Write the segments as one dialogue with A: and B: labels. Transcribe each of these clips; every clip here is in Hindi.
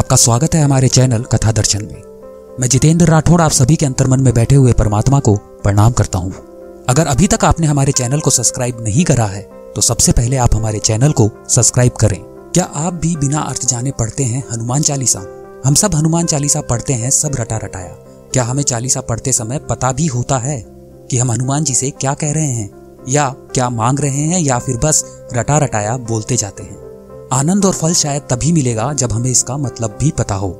A: आपका स्वागत है हमारे चैनल कथा दर्शन में। मैं जितेंद्र राठौड़ आप सभी के अंतर्मन में बैठे हुए परमात्मा को प्रणाम करता हूँ। अगर अभी तक आपने हमारे चैनल को सब्सक्राइब नहीं करा है तो सबसे पहले आप हमारे चैनल को सब्सक्राइब करें। क्या आप भी बिना अर्थ जाने पढ़ते हैं हनुमान चालीसा? हम सब हनुमान चालीसा पढ़ते हैं, सब रटा रटाया। क्या हमें चालीसा पढ़ते समय पता भी होता है कि हम हनुमान जी से क्या कह रहे हैं? या क्या मांग रहे हैं, या फिर बस रटा रटाया बोलते जाते हैं? आनंद और फल शायद तभी मिलेगा जब हमें इसका मतलब भी पता हो।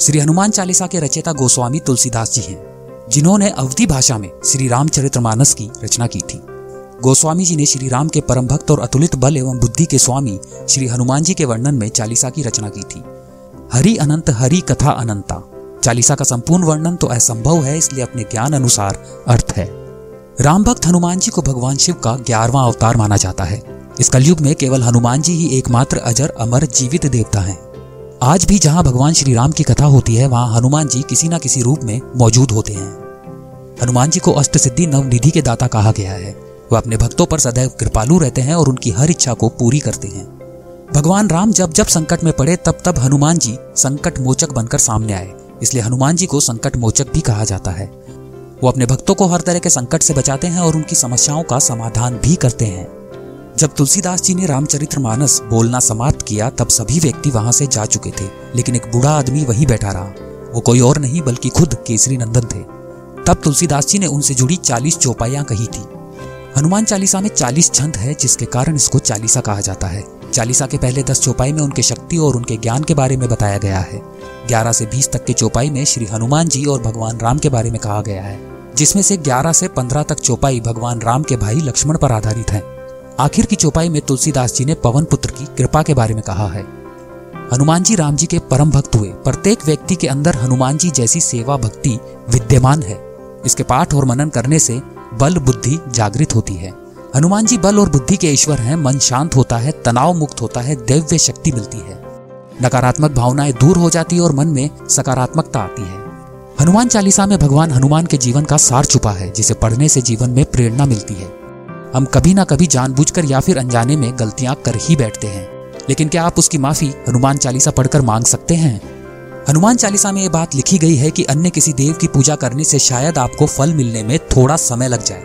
A: श्री हनुमान चालीसा के रचयिता गोस्वामी तुलसीदास जी हैं, जिन्होंने अवधि भाषा में श्री रामचरितमानस की रचना की थी। गोस्वामी जी ने श्री राम के परम भक्त और अतुलित बल एवं बुद्धि के स्वामी श्री हनुमान जी के वर्णन में चालीसा की रचना की थी। हरि अनंत, हरि कथा अनंता। चालीसा का संपूर्ण वर्णन तो असंभव है, इसलिए अपने ज्ञान अनुसार अर्थ है। राम भक्त हनुमान जी को भगवान शिव का ग्यारहवा अवतार माना जाता है। इस कलयुग में केवल हनुमान जी ही एकमात्र अजर, अमर, जीवित देवता हैं। आज भी जहाँ भगवान श्री राम की कथा होती है, वहाँ हनुमान जी किसी न किसी रूप में मौजूद होते हैं। हनुमान जी को अष्ट सिद्धि नवनिधि के दाता कहा गया है। वह अपने भक्तों पर सदैव कृपालु रहते हैं और उनकी हर इच्छा को पूरी करते हैं। भगवान राम जब जब संकट में पड़े, तब तब हनुमान जी संकट मोचक बनकर सामने आए। इसलिए हनुमान जी को संकट मोचक भी कहा जाता है। वो अपने भक्तों को हर तरह के संकट से बचाते हैं और उनकी समस्याओं का समाधान भी करते हैं। जब तुलसीदास जी ने रामचरित्र मानस बोलना समाप्त किया, तब सभी व्यक्ति वहाँ से जा चुके थे, लेकिन एक बूढ़ा आदमी वहीं बैठा रहा। वो कोई और नहीं, बल्कि खुद केसरी नंदन थे। तब तुलसीदास जी ने उनसे जुड़ी चालीस चौपाइयाँ कही थी। हनुमान चालीसा में चालीस छंद है, जिसके कारण इसको चालीसा कहा जाता है। चालीसा के पहले दस चौपाई में उनके शक्ति और उनके ज्ञान के बारे में बताया गया है। ग्यारह से बीस तक के चौपाई में श्री हनुमान जी और भगवान राम के बारे में कहा गया है, जिसमें से ग्यारह से पंद्रह तक चौपाई भगवान राम के भाई लक्ष्मण पर आधारित है। आखिर की चौपाई में तुलसीदास जी ने पवन पुत्र की कृपा के बारे में कहा है। हनुमान जी राम जी के परम भक्त हुए। प्रत्येक व्यक्ति के अंदर हनुमान जी जैसी सेवा भक्ति विद्यमान है। इसके पाठ और मनन करने से बल बुद्धि जागृत होती है। हनुमान जी बल और बुद्धि के ईश्वर हैं। मन शांत होता है, तनाव मुक्त होता है, दिव्य शक्ति मिलती है। नकारात्मक भावनाएँ दूर हो जाती है और मन में सकारात्मकता आती है। हनुमान चालीसा में भगवान हनुमान के जीवन का सार छुपा है, जिसे पढ़ने से जीवन में प्रेरणा मिलती है। हम कभी ना कभी जानबूझकर या फिर अनजाने में गलतियाँ कर ही बैठते हैं। लेकिन क्या आप उसकी माफ़ी हनुमान चालीसा पढ़कर मांग सकते हैं? हनुमान चालीसा में ये बात लिखी गई है कि अन्य किसी देव की पूजा करने से शायद आपको फल मिलने में थोड़ा समय लग जाए।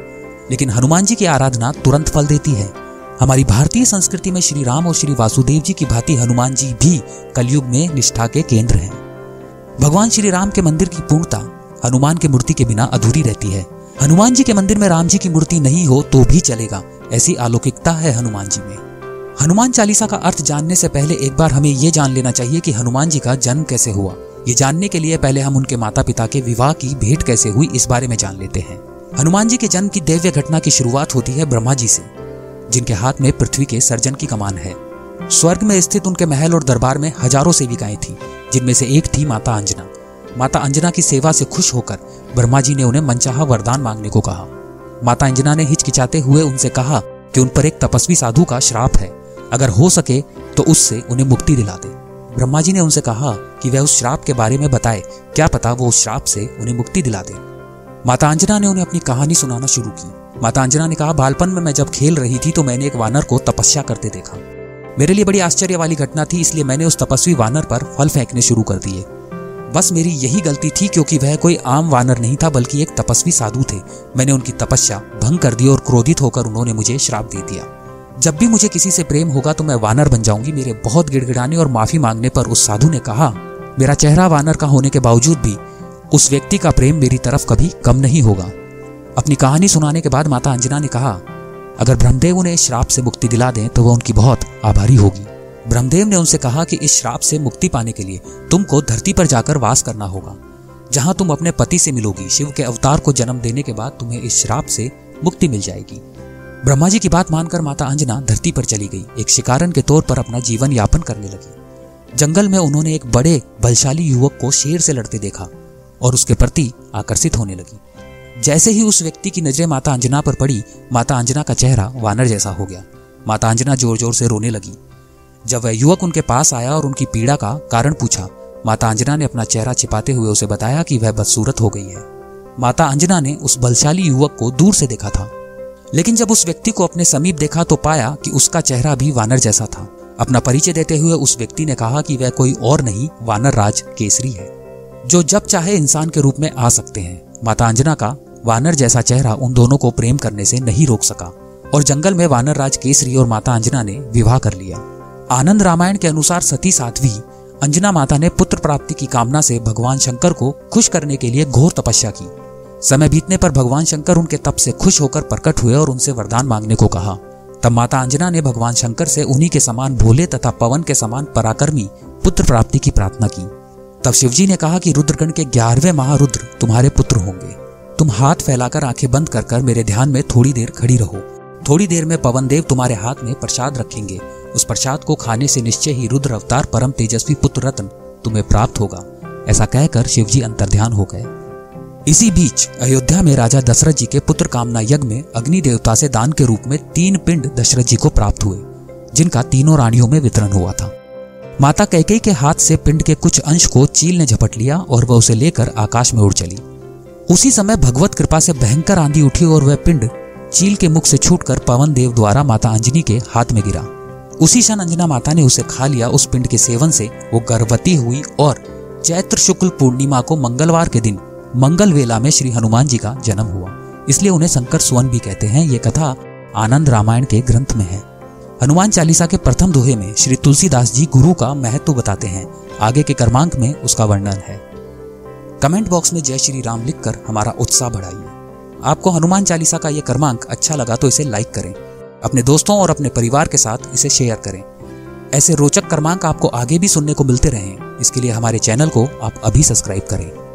A: लेकिन हनुमान जी की आराधना तुरंत फल देती है। हमारी भारतीय संस्कृति में श्री राम और श्री वासुदेव जी की भांति हनुमान जी भी कलयुग में निष्ठा के केंद्र हैं। भगवान श्री राम के मंदिर की पूर्णता हनुमान के मूर्ति के बिना अधूरी रहती है। हनुमान जी के मंदिर में राम जी की मूर्ति नहीं हो तो भी चलेगा। ऐसी अलौकिकता है हनुमान जी में। हनुमान चालीसा का अर्थ जानने से पहले एक बार हमें ये जान लेना चाहिए कि हनुमान जी का जन्म कैसे हुआ। ये जानने के लिए पहले हम उनके माता पिता के विवाह की भेंट कैसे हुई, इस बारे में जान लेते हैं। हनुमान जी के जन्म की दिव्य घटना की शुरुआत होती है ब्रह्मा जी से, जिनके हाथ में पृथ्वी के सर्जन की कमान है। स्वर्ग में स्थित उनके महल और दरबार में हज़ारों सेविकाएँ थी, जिनमें से एक थी माता अंजना। माता अंजना की सेवा से खुश होकर ब्रह्मा जी ने उन्हें मनचाहा वरदान मांगने को कहा। माता अंजना ने हिचकिचाते हुए उनसे कहा कि उन पर एक तपस्वी साधु का श्राप है। अगर हो सके तो उससे उन्हें मुक्ति दिला दे। ब्रह्मा जी ने उनसे कहा कि वह उस श्राप के बारे में बताए। क्या पता वो उस श्राप से उन्हें मुक्ति दिला दे। माता अंजना ने उन्हें अपनी कहानी सुनाना शुरू की। माता अंजना ने कहा, बालपन में मैं जब खेल रही थी तो मैंने एक वानर को तपस्या करते देखा। मेरे लिए बड़ी आश्चर्य वाली घटना थी, इसलिए मैंने उस तपस्वी वानर पर फल फेंकने शुरू कर दिए। बस मेरी यही गलती थी क्योंकि वह कोई आम वानर नहीं था, बल्कि एक तपस्वी साधु थे। मैंने उनकी तपस्या भंग कर दी और क्रोधित होकर उन्होंने मुझे श्राप दे दिया। जब भी मुझे किसी से प्रेम होगा तो मैं वानर बन जाऊँगी। मेरे बहुत गिड़गिड़ाने और माफ़ी मांगने पर उस साधु ने कहा, मेरा चेहरा वानर का होने के बावजूद भी उस व्यक्ति का प्रेम मेरी तरफ़ कभी कम नहीं होगा। अपनी कहानी सुनाने के बाद माता अंजना ने कहा, अगर ब्रह्मदेव उन्हें श्राप से मुक्ति दिला दें तो वह उनकी बहुत आभारी होगी। ब्रह्मदेव ने उनसे कहा कि इस श्राप से मुक्ति पाने के लिए तुमको धरती पर जाकर वास करना होगा। जहाँ तुम अपने पति से मिलोगी, शिव के अवतार को जन्म देने के बाद तुम्हें इस श्राप से मुक्ति मिल जाएगी। ब्रह्मा जी की बात मानकर माता अंजना धरती पर चली गई। एक शिकारन के तौर पर अपना जीवन यापन करने लगी। जंगल में उन्होंने एक बड़े, बलशाली युवक को शेर से लड़ते देखा और उसके प्रति आकर्षित होने लगी। जैसे ही उस व्यक्ति की नज़रें माता अंजना पर पड़ी, माता अंजना का चेहरा वानर जैसा हो गया। माता अंजना ज़ोर ज़ोर से रोने लगी। जब वह युवक उनके पास आया और उनकी पीड़ा का कारण पूछा, माता अंजना ने अपना चेहरा छिपाते हुए उसे बताया कि वह बदसूरत हो गई है। माता अंजना ने उस बलशाली युवक को दूर से देखा था, लेकिन जब उस व्यक्ति को अपने समीप देखा तो पाया कि उसका चेहरा भी वानर जैसा था। अपना परिचय देते हुए उस व्यक्ति ने कहा कि वह कोई और नहीं, वानर राज केसरी है, जो जब चाहे इंसान के रूप में आ सकते हैं। माता अंजना का वानर जैसा चेहरा उन दोनों को प्रेम करने से नहीं रोक सका, और जंगल में वानर राज केसरी और माता अंजना ने विवाह कर लिया। आनंद रामायण के अनुसार सती साध्वी, अंजना माता ने पुत्र प्राप्ति की कामना से भगवान शंकर को खुश करने के लिए घोर तपस्या की। समय बीतने पर भगवान शंकर उनके तप से खुश होकर प्रकट हुए और उनसे वरदान मांगने को कहा। तब माता अंजना ने भगवान शंकर से उन्हीं के समान भोले तथा पवन के समान पराक्रमी पुत्र प्राप्ति की प्रार्थना की। तब शिवजी ने कहा कि रुद्रगण के ग्यारहवें महारुद्र तुम्हारे पुत्र होंगे। तुम हाथ फैलाकर आँखें बंद कर कर मेरे ध्यान में थोड़ी देर खड़ी रहो। थोड़ी देर में पवन देव तुम्हारे हाथ में प्रसाद रखेंगे। उस प्रसाद को खाने से निश्चय ही रुद्र अवतार परम तेजस्वी पुत्र रत्न तुम्हें प्राप्त होगा, ऐसा कहकर शिवजी अंतर ध्यान हो गए। इसी बीच अयोध्या में राजा दशरथ जी के पुत्र कामना यज्ञ में अग्नि देवता से दान के रूप में तीन पिंड दशरथ जी को प्राप्त हुए, जिनका तीनों रानियों में वितरण हुआ था। माता कैकेयी के हाथ से पिंड के कुछ अंश को चील ने झपट लिया और वह उसे लेकर आकाश में उड़ चली। उसी समय भगवत कृपा से भयंकर आंधी उठी और वह पिंड चील के मुख से छूटकर पवन देव द्वारा माता अंजनी के हाथ में गिरा। उसी क्षण अंजना माता ने उसे खा लिया। उस पिंड के सेवन से वो गर्भवती हुई और चैत्र शुक्ल पूर्णिमा को मंगलवार के दिन मंगल वेला में श्री हनुमान जी का जन्म हुआ। इसलिए उन्हें शंकर सुवन भी कहते हैं। ये कथा आनंद रामायण के ग्रंथ में है। हनुमान चालीसा के प्रथम दोहे में श्री तुलसीदास जी गुरु का महत्व बताते हैं। आगे के कर्मांक में उसका वर्णन है। कमेंट बॉक्स में जय श्री राम लिखकर हमारा उत्साह बढ़ाइए। आपको हनुमान चालीसा का यह क्रमांक अच्छा लगा तो इसे लाइक करें। अपने दोस्तों और अपने परिवार के साथ इसे शेयर करें। ऐसे रोचक क्रमांक आपको आगे भी सुनने को मिलते रहें। इसके लिए हमारे चैनल को आप अभी सब्सक्राइब करें।